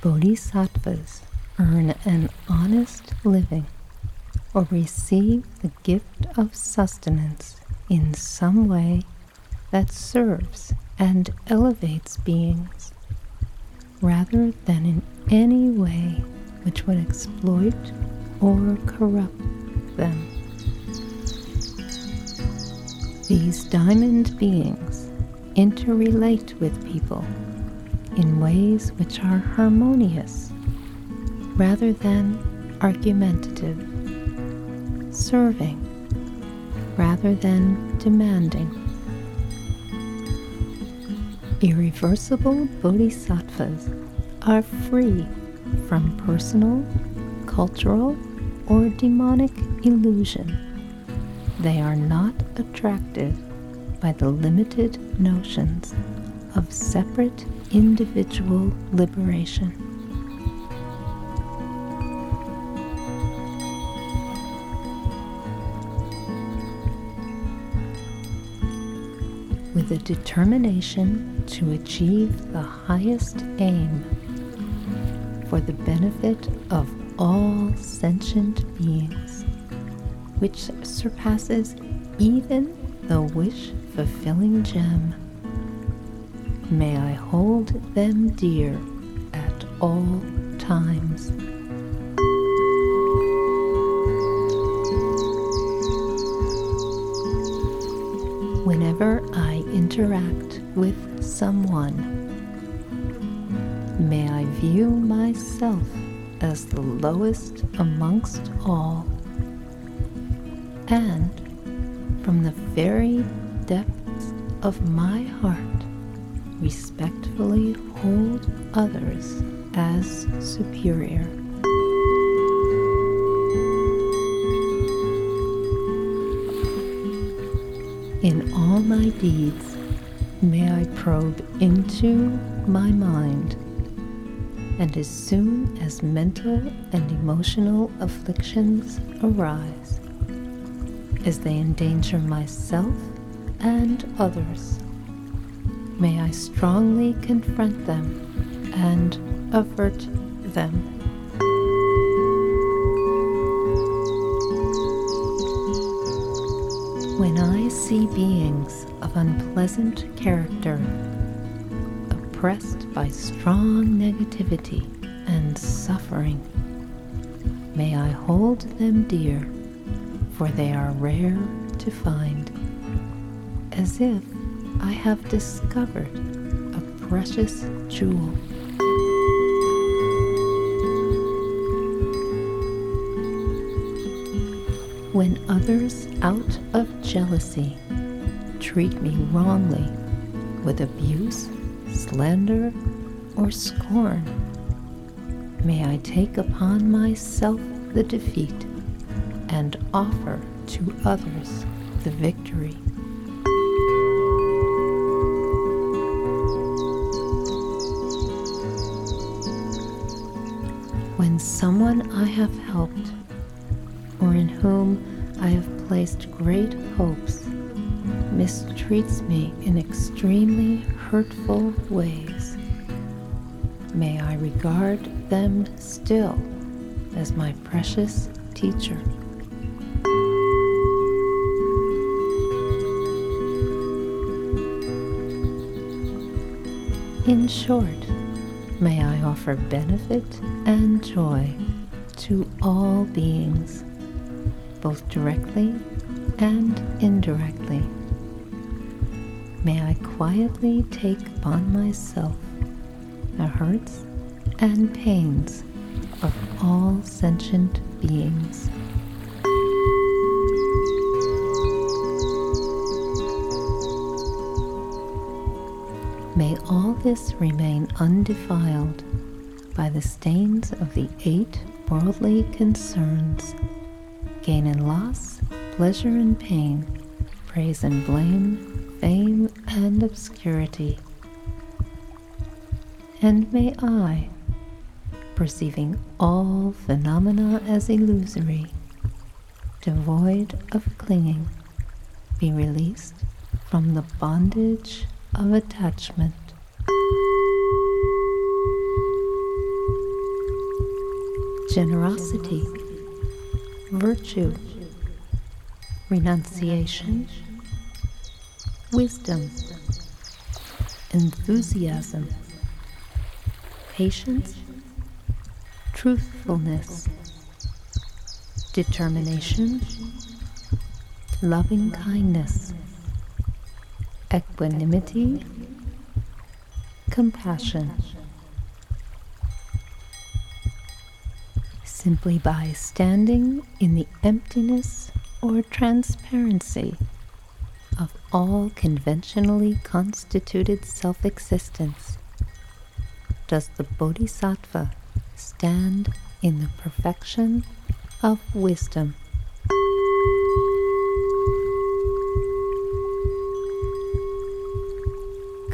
Bodhisattvas earn an honest living or receive the gift of sustenance in some way that serves and elevates beings rather than in any way which would exploit or corrupt them. These diamond beings interrelate with people in ways which are harmonious rather than argumentative, serving rather than demanding. Irreversible bodhisattvas are free from personal, cultural, or demonic illusion. They are not attracted by the limited notions of separate individual liberation. With a determination to achieve the highest aim for the benefit of all sentient beings, which surpasses even the wish fulfilling gem. May I hold them dear at all times. Whenever I interact with someone, may I view myself as the lowest amongst all, and from the very depths of my heart, respectfully hold others as superior. In all my deeds, may I probe into my mind, and as soon as mental and emotional afflictions arise, as they endanger myself and others, may I strongly confront them and avert them. When I see beings of unpleasant character oppressed by strong negativity and suffering, may I hold them dear, for they are rare to find, as if I have discovered a precious jewel. When others, out of jealousy, treat me wrongly with abuse, slander, or scorn, may I take upon myself the defeat and offer to others the victory. When someone I have helped or in whom I have placed great hopes mistreats me in extremely hurtful ways, may I regard them still as my precious teacher. In short, may I offer benefit and joy to all beings, both directly and indirectly. May I quietly take upon myself the hurts and pains of all sentient beings. May all this remain undefiled by the stains of the eight worldly concerns gain and loss, pleasure and pain, praise and blame, fame and obscurity. And may I, perceiving all phenomena as illusory, devoid of clinging, be released from the bondage of attachment. generosity, virtue, renunciation, wisdom, enthusiasm, patience, truthfulness, determination, loving kindness, equanimity, compassion. Simply by standing in the emptiness or transparency of all conventionally constituted self existence, does the Bodhisattva stand in the perfection of wisdom.